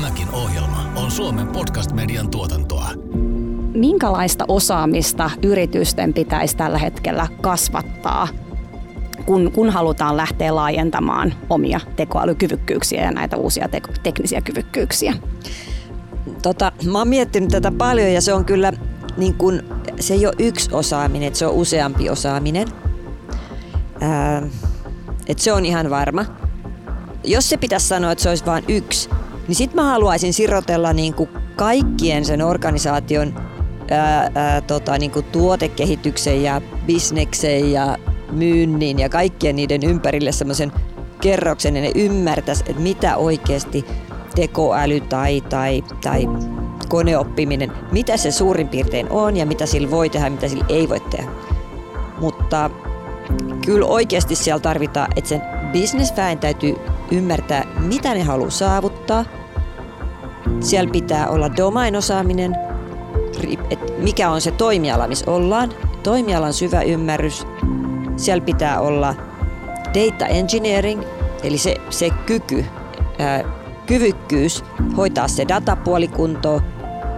Tämäkin ohjelma on Suomen podcast-median tuotantoa. Minkälaista osaamista yritysten pitäisi tällä hetkellä kasvattaa, kun, kun halutaan lähteä laajentamaan omia tekoälykyvykkyyksiä ja näitä uusia teko- teknisiä kyvykkyyksiä? Tota, mä oon miettinyt tätä paljon ja se on kyllä niin kun, se ei ole yksi osaaminen, se on useampi osaaminen. Ää, et se on ihan varma. Jos se pitäisi sanoa, että se olisi vain yksi, niin sitten mä haluaisin sirotella niin kuin kaikkien sen organisaation ää, ää, tota, niin kuin tuotekehityksen ja bisneksen ja myynnin ja kaikkien niiden ympärille semmoisen kerroksen, ja ne ymmärtäisi, että mitä oikeasti tekoäly tai, tai, tai koneoppiminen, mitä se suurin piirtein on ja mitä sillä voi tehdä ja mitä sillä ei voi tehdä. Mutta kyllä oikeasti siellä tarvitaan, että sen bisnesväen täytyy ymmärtää, mitä ne haluaa saavuttaa. Siellä pitää olla domain-osaaminen, että mikä on se toimiala, missä ollaan, toimialan syvä ymmärrys. Siellä pitää olla data engineering, eli se, se kyky, ää, kyvykkyys hoitaa se datapuoli kuntoon,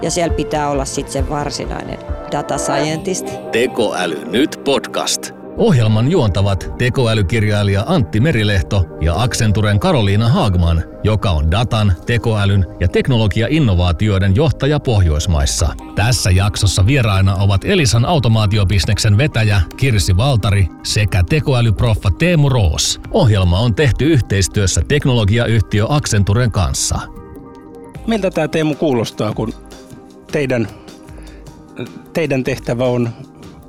ja siellä pitää olla sitten se varsinainen data scientist. Tekoäly nyt podcast. Ohjelman juontavat tekoälykirjailija Antti Merilehto ja Accenturen Karoliina Haagman, joka on datan, tekoälyn ja teknologia-innovaatioiden johtaja Pohjoismaissa. Tässä jaksossa vieraina ovat Elisan automaatiobisneksen vetäjä Kirsi Valtari sekä tekoälyproffa Teemu Roos. Ohjelma on tehty yhteistyössä teknologiayhtiö Accenturen kanssa. Miltä tämä Teemu kuulostaa, kun teidän, teidän tehtävä on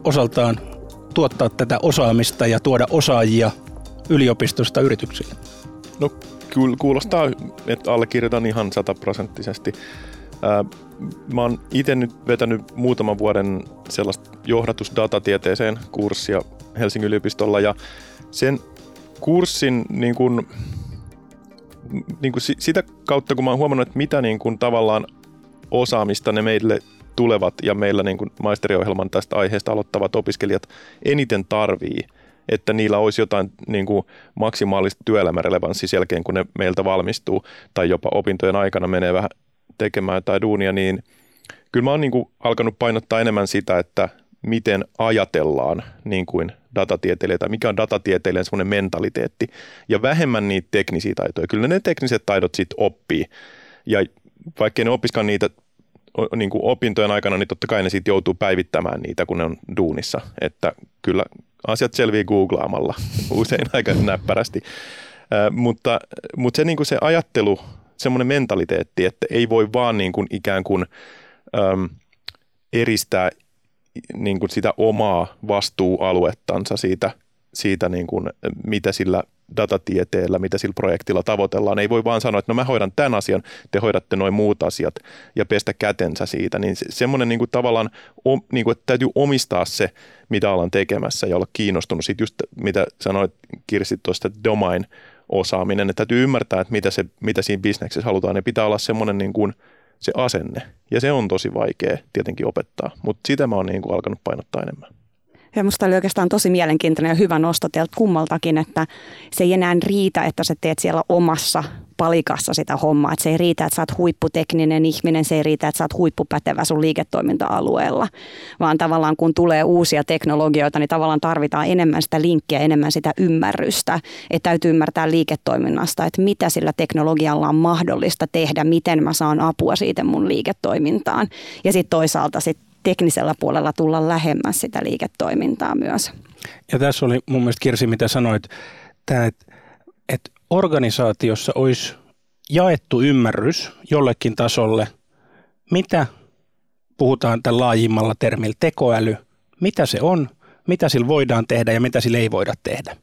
osaltaan tuottaa tätä osaamista ja tuoda osaajia yliopistosta yrityksille? No kuulostaa, että allekirjoitan ihan sataprosenttisesti. Mä oon itse nyt vetänyt muutaman vuoden sellaista johdatusdatatieteeseen kurssia Helsingin yliopistolla ja sen kurssin niin kuin, niin kuin sitä kautta, kun mä oon huomannut, että mitä niin kuin tavallaan osaamista ne meille tulevat ja meillä niin kuin maisteriohjelman tästä aiheesta aloittavat opiskelijat eniten tarvii, että niillä olisi jotain niin kuin maksimaalista työelämärelevanssia jälkeen, kun ne meiltä valmistuu tai jopa opintojen aikana menee vähän tekemään jotain duunia, niin kyllä mä oon niin kuin alkanut painottaa enemmän sitä, että miten ajatellaan niin kuin datatieteilijä mikä on datatieteilijän semmoinen mentaliteetti ja vähemmän niitä teknisiä taitoja. Kyllä ne tekniset taidot sitten oppii ja vaikka ne opiskaan niitä niin kuin opintojen aikana, niin totta kai ne sitten joutuu päivittämään niitä, kun ne on duunissa. Että kyllä asiat selvii googlaamalla usein aika näppärästi. Äh, mutta, mutta se, niin kuin se ajattelu, semmoinen mentaliteetti, että ei voi vaan niin kuin ikään kuin äm, eristää niin kuin sitä omaa vastuualuettansa siitä, siitä niin kuin, mitä sillä datatieteellä, mitä sillä projektilla tavoitellaan. Ei voi vaan sanoa, että no mä hoidan tämän asian, te hoidatte noin muut asiat ja pestä kätensä siitä. Niin se, semmoinen niin kuin tavallaan, o, niin kuin, että täytyy omistaa se, mitä ollaan tekemässä ja olla kiinnostunut siitä just, mitä sanoit Kirsi tuosta domain osaaminen, että täytyy ymmärtää, että mitä, se, mitä siinä bisneksessä halutaan ja pitää olla semmoinen niin kuin se asenne. Ja se on tosi vaikea tietenkin opettaa, mutta sitä mä oon niin kuin alkanut painottaa enemmän. Ja musta oli oikeastaan tosi mielenkiintoinen ja hyvä nosto teiltä kummaltakin, että se ei enää riitä, että sä teet siellä omassa palikassa sitä hommaa. Että se ei riitä, että sä oot huipputekninen ihminen, se ei riitä, että sä oot huippupätevä sun liiketoiminta-alueella. Vaan tavallaan kun tulee uusia teknologioita, niin tavallaan tarvitaan enemmän sitä linkkiä, enemmän sitä ymmärrystä. Että täytyy ymmärtää liiketoiminnasta, että mitä sillä teknologialla on mahdollista tehdä, miten mä saan apua siitä mun liiketoimintaan. Ja sitten toisaalta sitten teknisellä puolella tulla lähemmäs sitä liiketoimintaa myös. Ja tässä oli mun mielestä Kirsi, mitä sanoit, että, että organisaatiossa olisi jaettu ymmärrys jollekin tasolle, mitä puhutaan tämän laajimmalla termillä tekoäly, mitä se on, mitä sillä voidaan tehdä ja mitä sillä ei voida tehdä.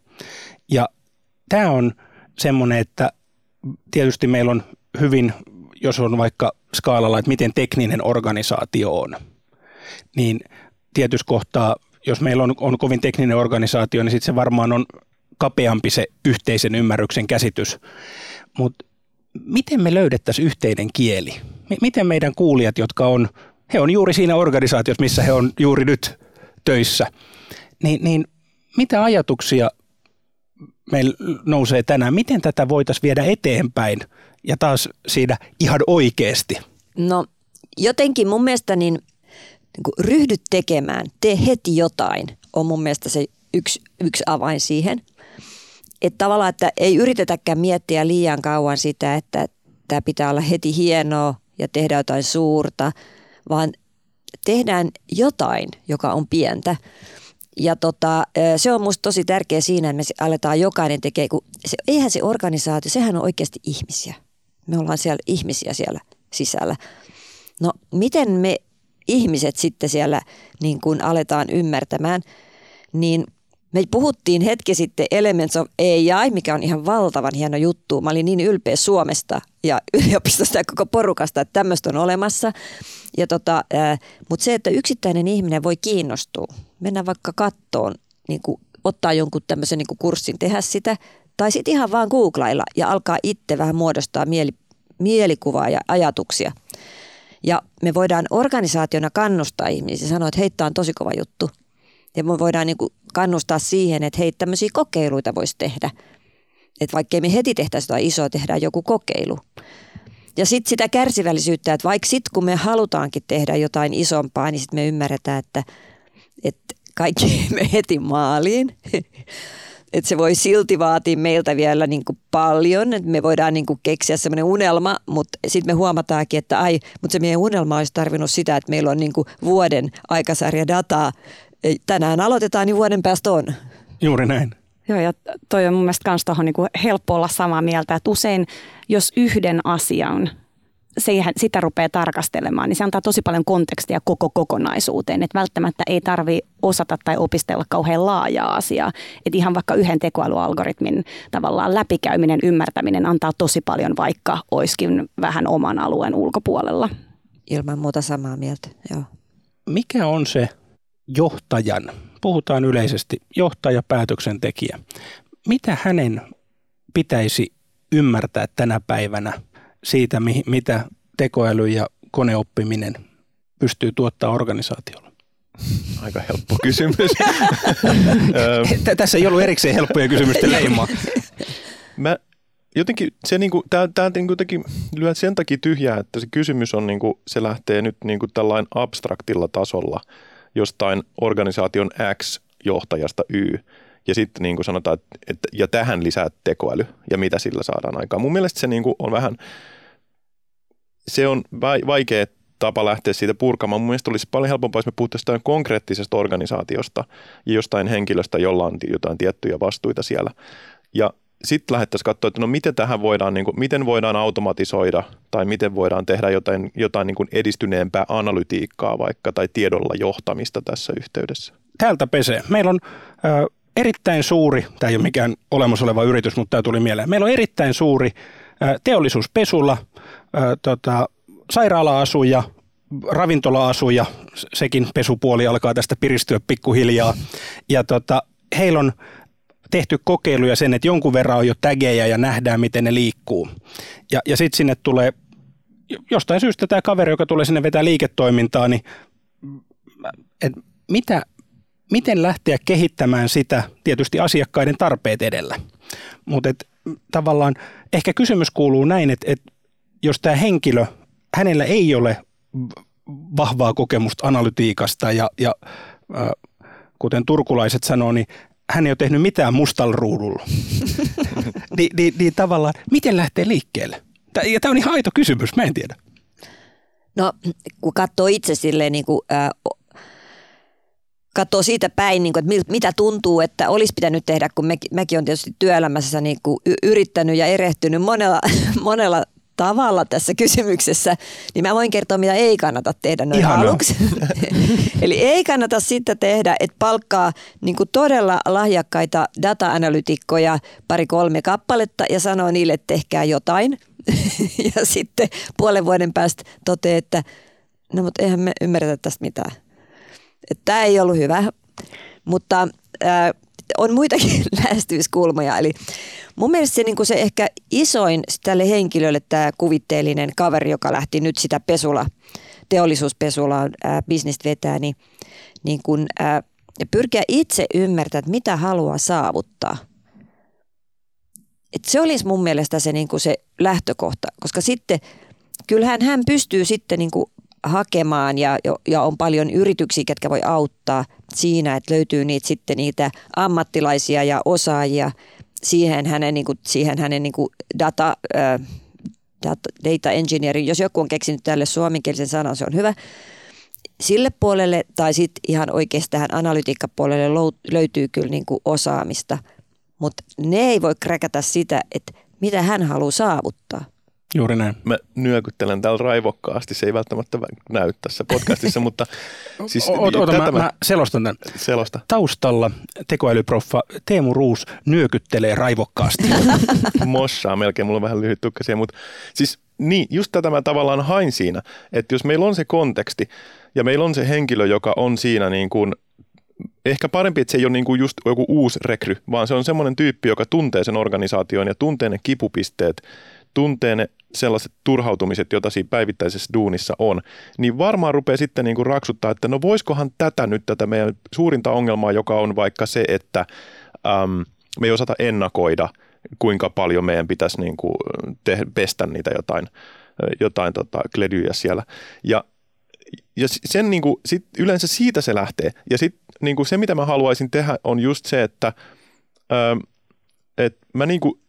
Ja tämä on semmoinen, että tietysti meillä on hyvin, jos on vaikka skaalalla, että miten tekninen organisaatio on – niin tietyssä kohtaa, jos meillä on, on kovin tekninen organisaatio, niin sitten se varmaan on kapeampi se yhteisen ymmärryksen käsitys. Mutta miten me löydettäisiin yhteinen kieli? Miten meidän kuulijat, jotka on, he on juuri siinä organisaatiossa, missä he on juuri nyt töissä, niin, niin mitä ajatuksia meillä nousee tänään? Miten tätä voitaisiin viedä eteenpäin, ja taas siinä ihan oikeasti? No jotenkin mun mielestä niin, niin kuin ryhdy tekemään, tee heti jotain, on mun mielestä se yksi, yksi avain siihen. Että tavallaan, että ei yritetäkään miettiä liian kauan sitä, että tämä pitää olla heti hienoa ja tehdä jotain suurta, vaan tehdään jotain, joka on pientä. Ja tota, se on musta tosi tärkeä siinä, että me aletaan jokainen tekee, kun se, eihän se organisaatio, sehän on oikeasti ihmisiä. Me ollaan siellä ihmisiä siellä sisällä. No miten me ihmiset sitten siellä niin kun aletaan ymmärtämään, niin me puhuttiin hetki sitten Elements of AI, mikä on ihan valtavan hieno juttu. Mä olin niin ylpeä Suomesta ja yliopistosta ja koko porukasta, että tämmöistä on olemassa. Tota, Mutta se, että yksittäinen ihminen voi kiinnostua, mennä vaikka kattoon, niin kuin, ottaa jonkun tämmöisen niin kurssin, tehdä sitä, tai sitten ihan vaan googlailla ja alkaa itse vähän muodostaa mieli, mielikuvaa ja ajatuksia. Ja me voidaan organisaationa kannustaa ihmisiä sanoa, että heitä on tosi kova juttu. Ja me voidaan niin kuin kannustaa siihen, että hei tämmöisiä kokeiluita voisi tehdä. Että vaikkei me heti tehtäisi jotain isoa, tehdään joku kokeilu. Ja sitten sitä kärsivällisyyttä, että vaikka sitten kun me halutaankin tehdä jotain isompaa, niin sitten me ymmärretään, että, että kaikki me heti maaliin. Että se voi silti vaatia meiltä vielä niin kuin paljon, että me voidaan niin kuin keksiä semmoinen unelma, mutta sitten me huomataankin, että ai, mutta se meidän unelma olisi tarvinnut sitä, että meillä on niin kuin vuoden aikasarja dataa. Tänään aloitetaan, niin vuoden päästä on. Juuri näin. Joo, ja toi on mun mielestä myös tuohon niin helppo olla samaa mieltä, että usein jos yhden asian siihen, sitä rupeaa tarkastelemaan, niin se antaa tosi paljon kontekstia koko kokonaisuuteen. Että välttämättä ei tarvi osata tai opistella kauhean laajaa asiaa. Että ihan vaikka yhden tekoälyalgoritmin tavallaan läpikäyminen, ymmärtäminen antaa tosi paljon, vaikka oiskin vähän oman alueen ulkopuolella. Ilman muuta samaa mieltä, joo. Mikä on se johtajan, puhutaan yleisesti johtaja, päätöksentekijä, mitä hänen pitäisi ymmärtää tänä päivänä – siitä, mitä tekoäly ja koneoppiminen pystyy tuottaa organisaatiolle? Aika helppo kysymys. Tässä ei ollut erikseen helppoja kysymysten leimaa. Mä jotenkin se niinku, tää, tää niinku teki, lyö sen takia tyhjää, että se kysymys on niinku, se lähtee nyt niinku tällain abstraktilla tasolla jostain organisaation X johtajasta Y. Ja sitten niin kuin sanotaan, että, että ja tähän lisää tekoäly ja mitä sillä saadaan aikaan. Mun mielestä se niin kuin on vähän, se on vaikea tapa lähteä siitä purkamaan. Mun mielestä olisi paljon helpompaa, jos me puhuttaisiin konkreettisesta organisaatiosta ja jostain henkilöstä, jolla on jotain tiettyjä vastuita siellä. Ja sitten lähdettäisiin katsoa, että no miten tähän voidaan, niin kuin, miten voidaan automatisoida tai miten voidaan tehdä jotain, jotain niin kuin edistyneempää analytiikkaa vaikka tai tiedolla johtamista tässä yhteydessä. Täältä pesee. Meillä on äh, erittäin suuri, tämä ei ole mikään olemassa oleva yritys, mutta tämä tuli mieleen. Meillä on erittäin suuri teollisuuspesula, tota, sairaala-asuja, ravintola-asuja, sekin pesupuoli alkaa tästä piristyä pikkuhiljaa. Ja tota, heillä on tehty kokeiluja sen, että jonkun verran on jo tägejä ja nähdään, miten ne liikkuu. Ja, ja sitten sinne tulee jostain syystä tämä kaveri, joka tulee sinne vetää liiketoimintaa, niin et mitä, miten lähteä kehittämään sitä tietysti asiakkaiden tarpeet edellä. Mutta tavallaan ehkä kysymys kuuluu näin, että, että jos tämä henkilö, hänellä ei ole vahvaa kokemusta analytiikasta ja, ja äh, kuten turkulaiset sanoo, niin hän ei ole tehnyt mitään mustalla ruudulla. Ni, niin, niin tavallaan, miten lähtee liikkeelle? Ja tämä on ihan aito kysymys, mä en tiedä. No, kun katsoo itse silleen niin kuin, äh, katsoo siitä päin, niin kuin, että mitä tuntuu, että olisi pitänyt tehdä, kun me, mäkin olen tietysti työelämässä niin kuin yrittänyt ja erehtynyt monella, monella tavalla tässä kysymyksessä, niin mä voin kertoa, mitä ei kannata tehdä noin Ihana. aluksi. Eli ei kannata sitten tehdä, että palkkaa niin kuin todella lahjakkaita data-analytikkoja pari-kolme kappaletta ja sanoo niille, että tehkää jotain. ja sitten puolen vuoden päästä toteaa, että no mutta eihän me ymmärretä tästä mitään. Tämä ei ollut hyvä, mutta äh, on muitakin lähestymiskulmoja. Eli mun mielestä se, niin se ehkä isoin tälle henkilölle tämä kuvitteellinen kaveri, joka lähti nyt sitä pesula, teollisuuspesula äh, vetää, niin, niin kun, äh, pyrkiä itse ymmärtämään, mitä haluaa saavuttaa. et se olisi mun mielestä se, niin kuin se lähtökohta, koska sitten kyllähän hän pystyy sitten niin kuin hakemaan ja, ja on paljon yrityksiä, ketkä voi auttaa siinä, että löytyy niitä sitten niitä ammattilaisia ja osaajia siihen hänen, niin kuin, siihen hänen niin kuin data, data, data engineering, jos joku on keksinyt tälle suomenkielisen sanan, se on hyvä. Sille puolelle tai sitten ihan oikeasti tähän analytiikkapuolelle löytyy kyllä niin kuin osaamista, mutta ne ei voi kräkätä sitä, että mitä hän haluaa saavuttaa. Juuri näin. Mä nyökyttelen täällä raivokkaasti, se ei välttämättä näy tässä podcastissa, mutta siis... Oota, oota mä, mä selostan tämän. Selosta. Taustalla tekoälyproffa Teemu Ruus nyökyttelee raivokkaasti. Mossaa melkein, mulla on vähän lyhyt tukkasia, mutta siis niin, just tätä mä tavallaan hain siinä, että jos meillä on se konteksti ja meillä on se henkilö, joka on siinä niin kuin ehkä parempi, että se ei ole niin kuin just joku uusi rekry, vaan se on semmoinen tyyppi, joka tuntee sen organisaation ja tuntee ne kipupisteet, tuntee ne sellaiset turhautumiset, joita siinä päivittäisessä duunissa on, niin varmaan rupeaa sitten niin kuin raksuttaa, että no voisikohan tätä nyt, tätä meidän suurinta ongelmaa, joka on vaikka se, että äm, me ei osata ennakoida, kuinka paljon meidän pitäisi niin kuin te- pestä niitä jotain, jotain tota, kledyjä siellä. Ja, ja sen niin kuin, sit yleensä siitä se lähtee. Ja sitten niin kuin se, mitä mä haluaisin tehdä, on just se, että, äm, että mä niin kuin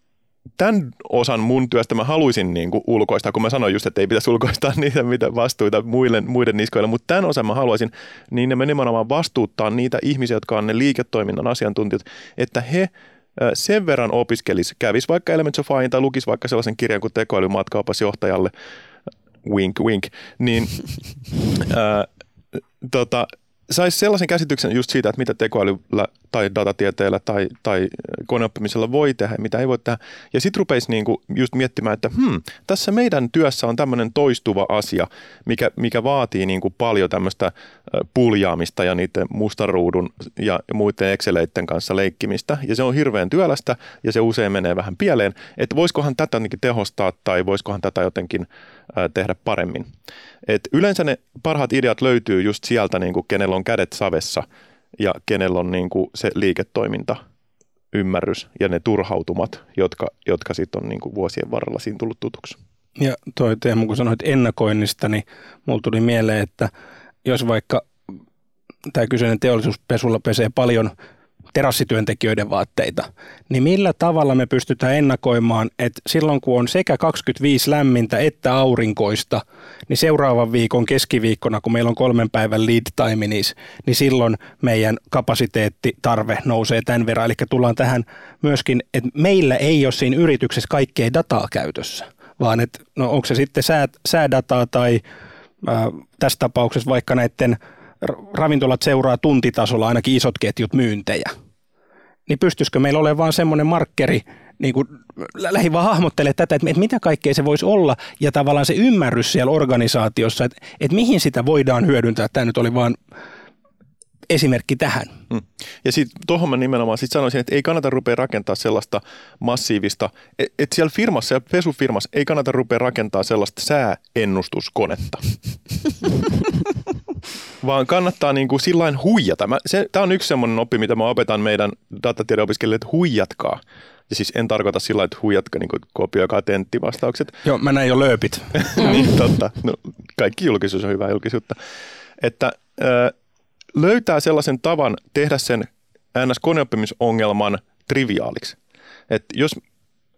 tämän osan mun työstä mä haluaisin niin kuin ulkoistaa, kun mä sanoin just, että ei pitäisi ulkoistaa niitä mitä vastuita muille, muiden niskoille, mutta tämän osan mä haluaisin, niin ne nimenomaan vastuuttaa niitä ihmisiä, jotka on ne liiketoiminnan asiantuntijat, että he sen verran opiskelis, kävis vaikka Elements of Fine tai lukisi vaikka sellaisen kirjan kuin tekoäly johtajalle, wink wink, niin ää, tota, saisi sellaisen käsityksen just siitä, että mitä tekoälyllä tai datatieteellä tai, tai koneoppimisella voi tehdä mitä ei voi tehdä. Ja sitten rupeisi niinku just miettimään, että hmm, tässä meidän työssä on tämmöinen toistuva asia, mikä, mikä vaatii niinku paljon tämmöistä puljaamista ja niiden mustaruudun ja muiden Exceleiden kanssa leikkimistä. Ja se on hirveän työlästä ja se usein menee vähän pieleen, että voisikohan tätä tehostaa tai voisikohan tätä jotenkin tehdä paremmin. Et yleensä ne parhaat ideat löytyy just sieltä, niin kuin kenellä on kädet savessa ja kenellä on niin kuin se liiketoiminta, ymmärrys ja ne turhautumat, jotka, jotka sitten on niin kuin vuosien varrella siinä tullut tutuksi. Ja toi Teemu, kun sanoit ennakoinnista, niin mulla tuli mieleen, että jos vaikka tämä kyseinen teollisuuspesulla pesee paljon terassityöntekijöiden vaatteita, niin millä tavalla me pystytään ennakoimaan, että silloin kun on sekä 25 lämmintä että aurinkoista, niin seuraavan viikon keskiviikkona, kun meillä on kolmen päivän lead time, niin, niin silloin meidän kapasiteettitarve nousee tämän verran. Eli tullaan tähän myöskin, että meillä ei ole siinä yrityksessä kaikkea dataa käytössä, vaan että no onko se sitten sää, säädataa tai äh, tässä tapauksessa vaikka näiden ravintolat seuraa tuntitasolla ainakin isot ketjut myyntejä, niin pystyisikö meillä olemaan vaan semmoinen markkeri, niin kuin lähi vaan hahmottelee tätä, että mitä kaikkea se voisi olla ja tavallaan se ymmärrys siellä organisaatiossa, että, että mihin sitä voidaan hyödyntää. Tämä nyt oli vaan esimerkki tähän. Mm. Ja sitten tuohon mä nimenomaan sit sanoisin, että ei kannata rupea rakentaa sellaista massiivista, että et siellä firmassa ja pesufirmassa ei kannata rupea rakentaa sellaista sääennustuskonetta. Vaan kannattaa niin kuin sillain huijata. Tämä on yksi semmoinen oppi, mitä mä opetan meidän datatiedeopiskelijoille, että huijatkaa. Ja siis en tarkoita sillä että huijatka niin kopioikaa tenttivastaukset. Joo, mä näin jo lööpit. niin, totta. No, kaikki julkisuus on hyvää julkisuutta. Että äh, löytää sellaisen tavan tehdä sen NS-koneoppimisongelman triviaaliksi. Et jos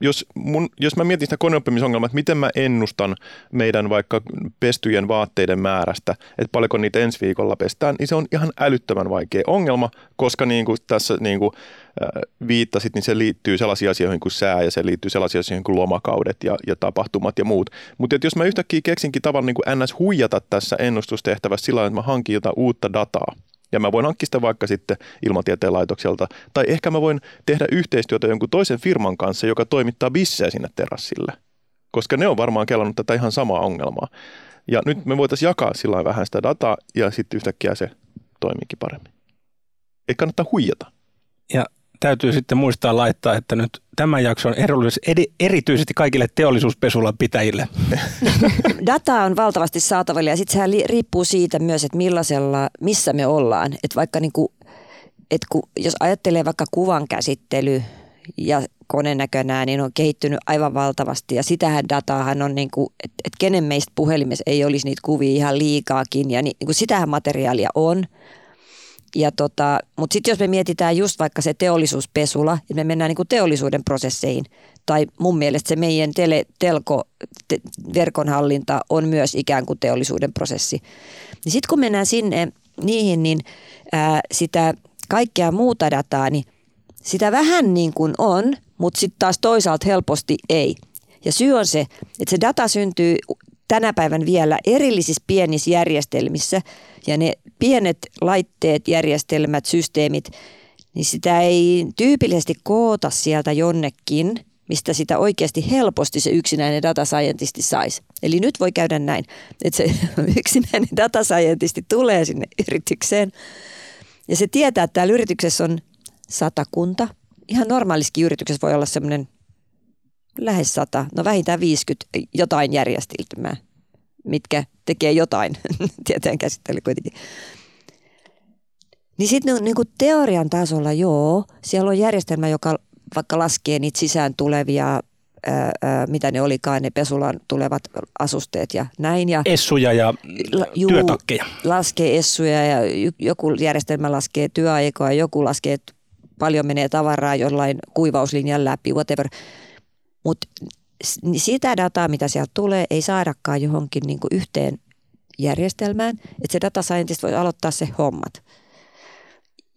jos, mun, jos mä mietin sitä koneoppimisongelmaa, että miten mä ennustan meidän vaikka pestyjen vaatteiden määrästä, että paljonko niitä ensi viikolla pestään, niin se on ihan älyttömän vaikea ongelma, koska niin kuin tässä niin kuin, äh, viittasit, niin se liittyy sellaisiin asioihin kuin sää ja se liittyy sellaisiin asioihin kuin lomakaudet ja, ja tapahtumat ja muut. Mutta jos mä yhtäkkiä keksinkin tavan niin kuin ns. huijata tässä ennustustehtävässä sillä että mä hankin jotain uutta dataa, ja mä voin hankkia sitä vaikka sitten ilmatieteen laitokselta. Tai ehkä mä voin tehdä yhteistyötä jonkun toisen firman kanssa, joka toimittaa bissejä sinne terassille. Koska ne on varmaan kelannut tätä ihan samaa ongelmaa. Ja nyt me voitaisiin jakaa sillä vähän sitä dataa ja sitten yhtäkkiä se toimiikin paremmin. Ei kannata huijata. Ja täytyy sitten muistaa laittaa, että nyt tämä jakso on erityisesti kaikille teollisuuspesulan pitäjille. Data on valtavasti saatavilla ja sitten se riippuu siitä myös, että millaisella, missä me ollaan. Että vaikka niin kuin, että kun, jos ajattelee vaikka kuvan käsittely ja konenäkönään, niin on kehittynyt aivan valtavasti. Ja sitähän dataahan on, niin kuin, että, että kenen meistä puhelimessa ei olisi niitä kuvia ihan liikaakin. Ja niin, niin kuin sitähän materiaalia on. Ja tota, Mutta sitten jos me mietitään just vaikka se teollisuuspesula, että me mennään niin kuin teollisuuden prosesseihin, tai mun mielestä se meidän tele, telko, te, verkonhallinta on myös ikään kuin teollisuuden prosessi. Niin sitten kun mennään sinne niihin, niin ää, sitä kaikkea muuta dataa, niin sitä vähän niin kuin on, mutta sitten taas toisaalta helposti ei. Ja syy on se, että se data syntyy tänä päivän vielä erillisissä pienissä järjestelmissä ja ne pienet laitteet, järjestelmät, systeemit, niin sitä ei tyypillisesti koota sieltä jonnekin, mistä sitä oikeasti helposti se yksinäinen data scientisti saisi. Eli nyt voi käydä näin, että se yksinäinen data scientisti tulee sinne yritykseen ja se tietää, että täällä yrityksessä on satakunta. Ihan normaaliskin yrityksessä voi olla semmoinen lähes sata, no vähintään 50 jotain järjestelmää, mitkä tekee jotain, tieteen käsittely kuitenkin. Niin sitten niin teorian tasolla joo, siellä on järjestelmä, joka vaikka laskee niitä sisään tulevia ää, ää, mitä ne olikaan, ne pesulan tulevat asusteet ja näin. Ja, essuja ja la, juu, työtakkeja. Laskee essuja ja joku järjestelmä laskee työaikoa, joku laskee, että paljon menee tavaraa jollain kuivauslinjan läpi, whatever. Mutta sitä dataa, mitä sieltä tulee, ei saadakaan johonkin niin yhteen järjestelmään, että se data scientist voi aloittaa se hommat.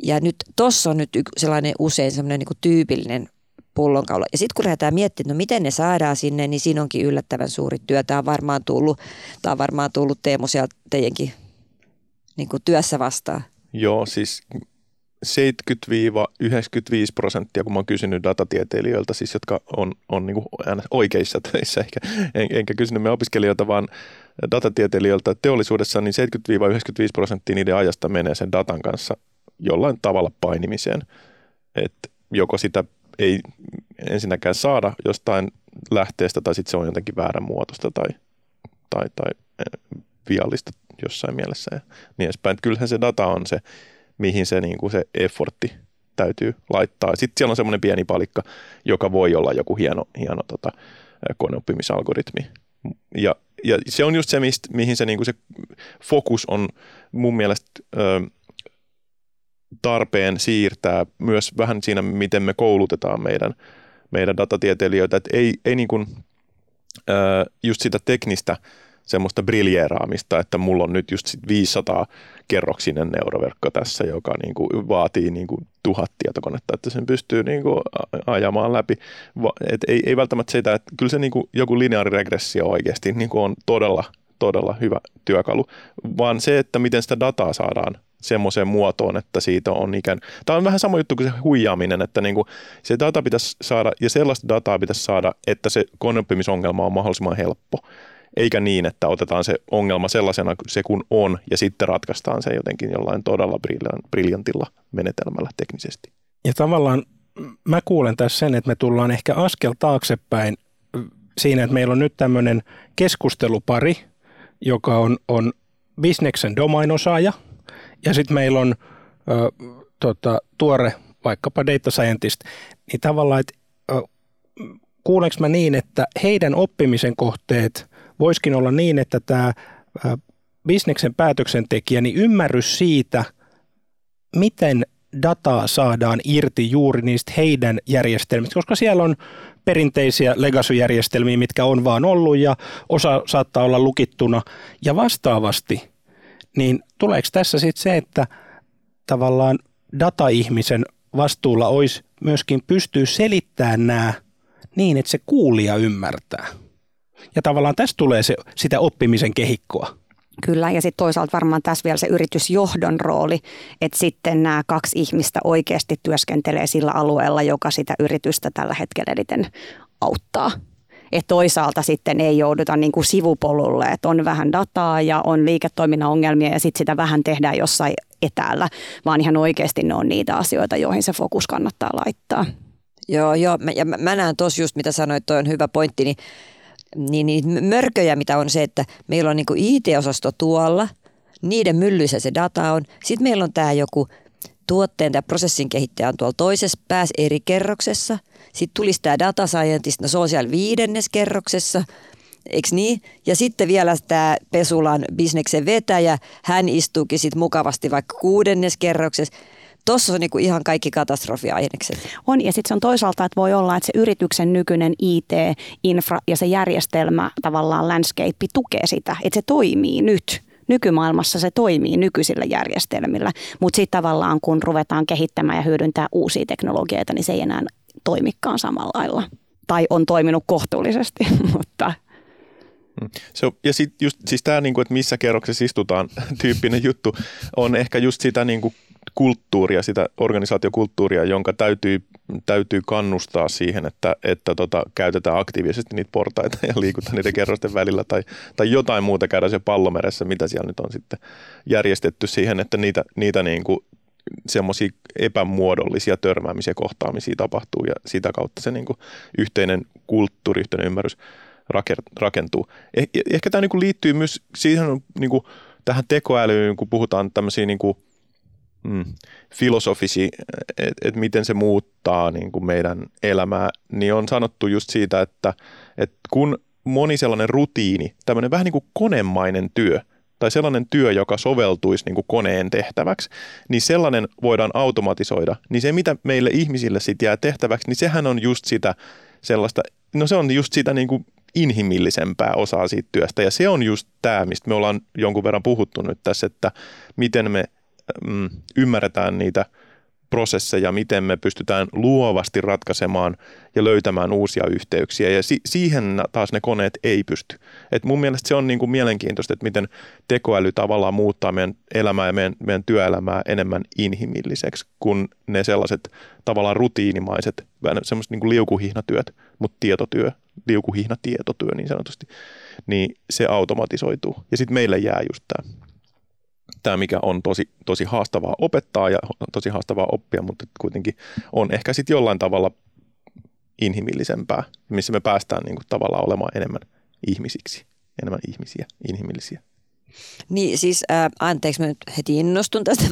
Ja nyt tuossa on nyt sellainen usein sellainen niin tyypillinen pullonkaula. Ja sitten kun lähdetään miettimään, no miten ne saadaan sinne, niin siinä onkin yllättävän suuri työ. Tämä on varmaan tullut, tämä on varmaan tullut Teemu sieltä teidänkin niin työssä vastaan. Joo, siis 70-95 prosenttia, kun mä oon kysynyt datatieteilijöiltä, siis jotka on, on niin oikeissa töissä, eikä, en, enkä kysynyt me opiskelijoilta, vaan datatieteilijöiltä teollisuudessa, niin 70-95 prosenttia niiden ajasta menee sen datan kanssa jollain tavalla painimiseen. että joko sitä ei ensinnäkään saada jostain lähteestä tai sitten se on jotenkin väärän muotoista tai, tai, tai eh, viallista jossain mielessä ja niin edespäin. Että kyllähän se data on se, mihin se, niin kuin se effortti täytyy laittaa. Sitten siellä on semmoinen pieni palikka, joka voi olla joku hieno, hieno tota, koneoppimisalgoritmi. Ja, ja se on just se, mistä, mihin se, niin kuin se fokus on mun mielestä ö, tarpeen siirtää myös vähän siinä, miten me koulutetaan meidän, meidän datatieteilijöitä. Että ei, ei niin kuin, ö, just sitä teknistä semmoista briljeeraamista, että mulla on nyt just 500 kerroksinen neuroverkko tässä, joka niin kuin vaatii niin kuin tuhat tietokonetta, että sen pystyy niin kuin ajamaan läpi. Et ei, ei välttämättä sitä, että kyllä se niin kuin joku lineaariregressio oikeasti niin kuin on todella, todella hyvä työkalu, vaan se, että miten sitä dataa saadaan semmoiseen muotoon, että siitä on ikään... Tämä on vähän sama juttu kuin se huijaaminen, että niin kuin se data pitäisi saada, ja sellaista dataa pitäisi saada, että se koneoppimisongelma on mahdollisimman helppo eikä niin, että otetaan se ongelma sellaisena se kun on ja sitten ratkaistaan se jotenkin jollain todella briljantilla menetelmällä teknisesti. Ja tavallaan mä kuulen tässä sen, että me tullaan ehkä askel taaksepäin siinä, että meillä on nyt tämmöinen keskustelupari, joka on, on bisneksen domainosaaja ja sitten meillä on ö, tota, tuore vaikkapa data scientist, niin tavallaan, että kuulenko mä niin, että heidän oppimisen kohteet – voisikin olla niin, että tämä bisneksen päätöksentekijä, niin ymmärrys siitä, miten dataa saadaan irti juuri niistä heidän järjestelmistä, koska siellä on perinteisiä legacy-järjestelmiä, mitkä on vaan ollut ja osa saattaa olla lukittuna. Ja vastaavasti, niin tuleeko tässä sitten se, että tavallaan data-ihmisen vastuulla olisi myöskin pystyä selittämään nämä niin, että se kuulija ymmärtää? Ja tavallaan tästä tulee se, sitä oppimisen kehikkoa. Kyllä, ja sitten toisaalta varmaan tässä vielä se yritysjohdon rooli, että sitten nämä kaksi ihmistä oikeasti työskentelee sillä alueella, joka sitä yritystä tällä hetkellä eniten auttaa. Et toisaalta sitten ei jouduta niin kuin sivupolulle, että on vähän dataa ja on liiketoiminnan ongelmia ja sitten sitä vähän tehdään jossain etäällä, vaan ihan oikeasti ne on niitä asioita, joihin se fokus kannattaa laittaa. Joo, joo. Ja mä näen tuossa just, mitä sanoit, toi on hyvä pointti, niin niin, niin mörköjä, mitä on se, että meillä on niin IT-osasto tuolla, niiden myllyissä se data on. Sitten meillä on tämä joku tuotteen tai prosessin kehittäjä on tuolla toisessa päässä eri kerroksessa. Sitten tulisi tämä data scientist, no se on siellä viidennes kerroksessa, eikö niin? Ja sitten vielä tämä Pesulan bisneksen vetäjä, hän istuukin sitten mukavasti vaikka kuudennes kerroksessa. Tuossa on niinku ihan kaikki katastrofiainekset. On, ja sitten se on toisaalta, että voi olla, että se yrityksen nykyinen IT-infra ja se järjestelmä, tavallaan landscape, tukee sitä, että se toimii nyt nykymaailmassa se toimii nykyisillä järjestelmillä, mutta sitten tavallaan kun ruvetaan kehittämään ja hyödyntää uusia teknologioita, niin se ei enää toimikaan samalla lailla. Tai on toiminut kohtuullisesti, mutta mm. se on, ja sitten just siis tämä, niinku, että missä kerroksessa istutaan tyyppinen juttu, on ehkä just sitä niinku kulttuuria, sitä organisaatiokulttuuria, jonka täytyy, täytyy kannustaa siihen, että, että tota, käytetään aktiivisesti niitä portaita ja liikutaan niiden kerrosten välillä tai, tai jotain muuta käydään se pallomeressä, mitä siellä nyt on sitten järjestetty siihen, että niitä, niitä niin kuin semmoisia epämuodollisia törmäämisiä, kohtaamisia tapahtuu ja sitä kautta se niin kuin yhteinen kulttuuri, yhteinen ymmärrys rakentuu. Eh, ehkä tämä niin kuin liittyy myös siihen niin kuin tähän tekoälyyn, kun puhutaan tämmöisiä niin kuin mm, filosofisi, että et miten se muuttaa niin kuin meidän elämää, niin on sanottu just siitä, että, että kun moni sellainen rutiini, tämmöinen vähän niin kuin konemainen työ, tai sellainen työ, joka soveltuisi niin kuin koneen tehtäväksi, niin sellainen voidaan automatisoida. Niin se, mitä meille ihmisille sitten jää tehtäväksi, niin sehän on just sitä sellaista, no se on just sitä niin kuin inhimillisempää osaa siitä työstä. Ja se on just tämä, mistä me ollaan jonkun verran puhuttu nyt tässä, että miten me mm, ymmärretään niitä prosesseja, miten me pystytään luovasti ratkaisemaan ja löytämään uusia yhteyksiä. Ja si- siihen taas ne koneet ei pysty. Et mun mielestä se on niin kuin mielenkiintoista, että miten tekoäly tavallaan muuttaa meidän elämää ja meidän, meidän työelämää enemmän inhimilliseksi kuin ne sellaiset tavallaan rutiinimaiset, semmoiset niin liukuhihnatyöt, mutta tietotyö, liukuhihnatietotyö niin sanotusti, niin se automatisoituu. Ja sitten meille jää just tämä tämä, mikä on tosi, tosi haastavaa opettaa ja tosi haastavaa oppia, mutta kuitenkin on ehkä sitten jollain tavalla inhimillisempää, missä me päästään niin kuin tavallaan olemaan enemmän ihmisiksi, enemmän ihmisiä, inhimillisiä. Niin siis, äh, anteeksi, mä nyt heti innostun tästä.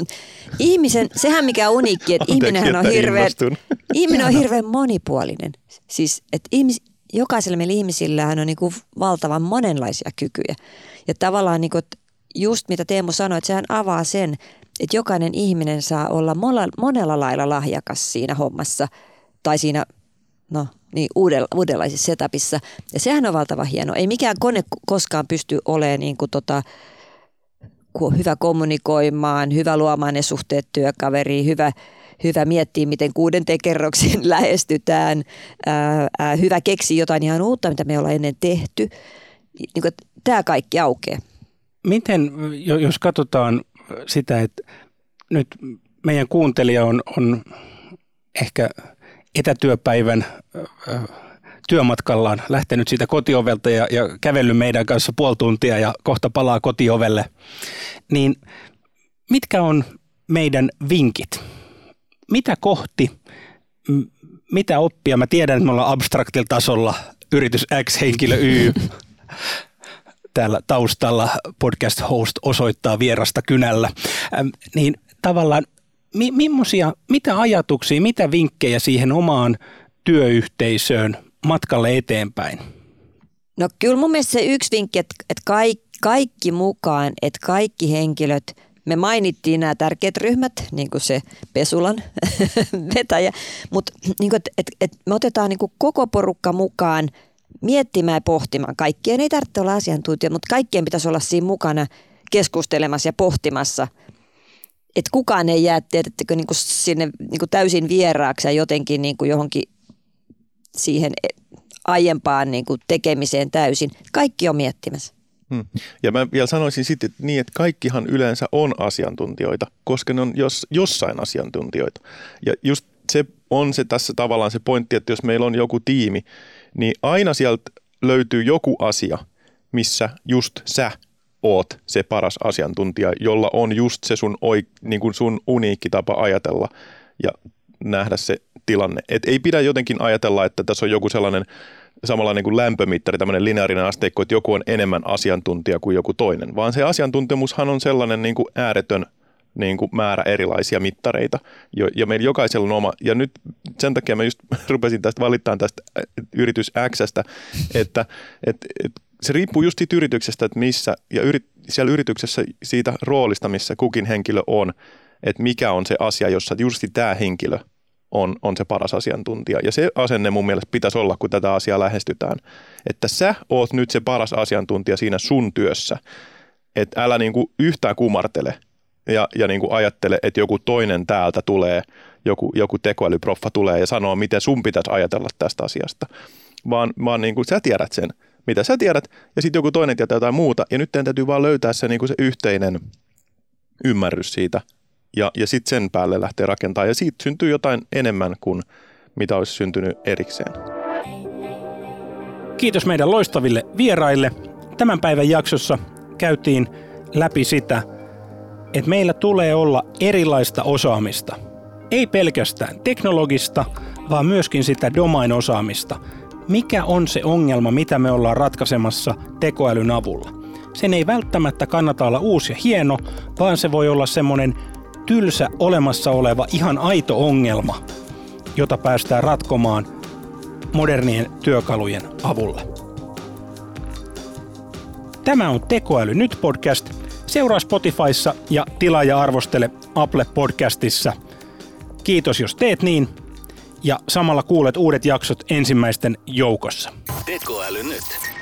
Ihmisen, sehän mikä on uniikki, että ihminen on hirveän, ihminen on hirveän monipuolinen. Siis, että ihmis, jokaisella meillä ihmisillä on niin kuin valtavan monenlaisia kykyjä. Ja tavallaan, niin kuin, että just mitä Teemu sanoi, että sehän avaa sen, että jokainen ihminen saa olla monella lailla lahjakas siinä hommassa tai siinä no, niin uudenlaisessa setupissa. Ja sehän on valtava hieno. Ei mikään kone koskaan pysty olemaan niin kuin tota, hyvä kommunikoimaan, hyvä luomaan ne suhteet työkaveriin, hyvä, hyvä miettiä, miten kuudenteen kerroksiin lähestytään, ää, ää, hyvä keksiä jotain ihan uutta, mitä me ollaan ennen tehty. Niin tämä kaikki aukeaa miten, jos katsotaan sitä, että nyt meidän kuuntelija on, on ehkä etätyöpäivän työmatkallaan lähtenyt siitä kotiovelta ja, ja kävellyt meidän kanssa puoli tuntia ja kohta palaa kotiovelle, niin mitkä on meidän vinkit? Mitä kohti, mitä oppia? Mä tiedän, että me ollaan abstraktilla tasolla yritys X, henkilö Y, täällä taustalla podcast host osoittaa vierasta kynällä, niin tavallaan mi- mitä ajatuksia, mitä vinkkejä siihen omaan työyhteisöön matkalle eteenpäin? No kyllä mun mielestä se yksi vinkki, että, että kaikki, kaikki mukaan, että kaikki henkilöt, me mainittiin nämä tärkeät ryhmät, niin kuin se Pesulan vetäjä, mutta niin että, että, että me otetaan niin kuin koko porukka mukaan – miettimään ja pohtimaan. Kaikkien ei tarvitse olla asiantuntija, mutta kaikkien pitäisi olla siinä mukana keskustelemassa ja pohtimassa. Että kukaan ei jää, tiedättekö, niin kuin sinne niin kuin täysin vieraaksi ja jotenkin niin kuin johonkin siihen aiempaan niin kuin tekemiseen täysin. Kaikki on miettimässä. Hmm. Ja mä vielä sanoisin sitten että niin, että kaikkihan yleensä on asiantuntijoita, koska ne on jos, jossain asiantuntijoita. Ja just se on se tässä tavallaan se pointti, että jos meillä on joku tiimi, niin aina sieltä löytyy joku asia, missä just sä oot se paras asiantuntija, jolla on just se sun, oi, niin kuin sun uniikki tapa ajatella ja nähdä se tilanne. Et ei pidä jotenkin ajatella, että tässä on joku sellainen samanlainen kuin lämpömittari, tämmöinen lineaarinen asteikko, että joku on enemmän asiantuntija kuin joku toinen, vaan se asiantuntemushan on sellainen niin kuin ääretön niin kuin määrä erilaisia mittareita, jo, ja meillä jokaisella on oma, ja nyt sen takia mä just rupesin tästä valittamaan tästä yritys Xstä, että, että, että se riippuu just siitä yrityksestä, että missä, ja yrit, siellä yrityksessä siitä roolista, missä kukin henkilö on, että mikä on se asia, jossa juuri tämä henkilö on, on se paras asiantuntija. Ja se asenne mun mielestä pitäisi olla, kun tätä asiaa lähestytään, että sä oot nyt se paras asiantuntija siinä sun työssä, että älä niinku yhtään kumartele ja, ja niinku ajattele, että joku toinen täältä tulee, joku, joku tekoälyproffa tulee ja sanoo, miten sun pitäisi ajatella tästä asiasta, vaan, vaan niinku sä tiedät sen, mitä sä tiedät, ja sitten joku toinen tietää jotain muuta, ja nyt täytyy vaan löytää se, niinku se yhteinen ymmärrys siitä, ja, ja sitten sen päälle lähtee rakentamaan, ja siitä syntyy jotain enemmän kuin mitä olisi syntynyt erikseen. Kiitos meidän loistaville vieraille. Tämän päivän jaksossa käytiin läpi sitä, että meillä tulee olla erilaista osaamista. Ei pelkästään teknologista, vaan myöskin sitä domain-osaamista. Mikä on se ongelma, mitä me ollaan ratkaisemassa tekoälyn avulla? Sen ei välttämättä kannata olla uusi ja hieno, vaan se voi olla semmoinen tylsä olemassa oleva ihan aito ongelma, jota päästään ratkomaan modernien työkalujen avulla. Tämä on Tekoäly nyt podcast. Seuraa Spotifyssa ja tilaa ja arvostele Apple Podcastissa. Kiitos jos teet niin. Ja samalla kuulet uudet jaksot ensimmäisten joukossa. Tekoäly nyt.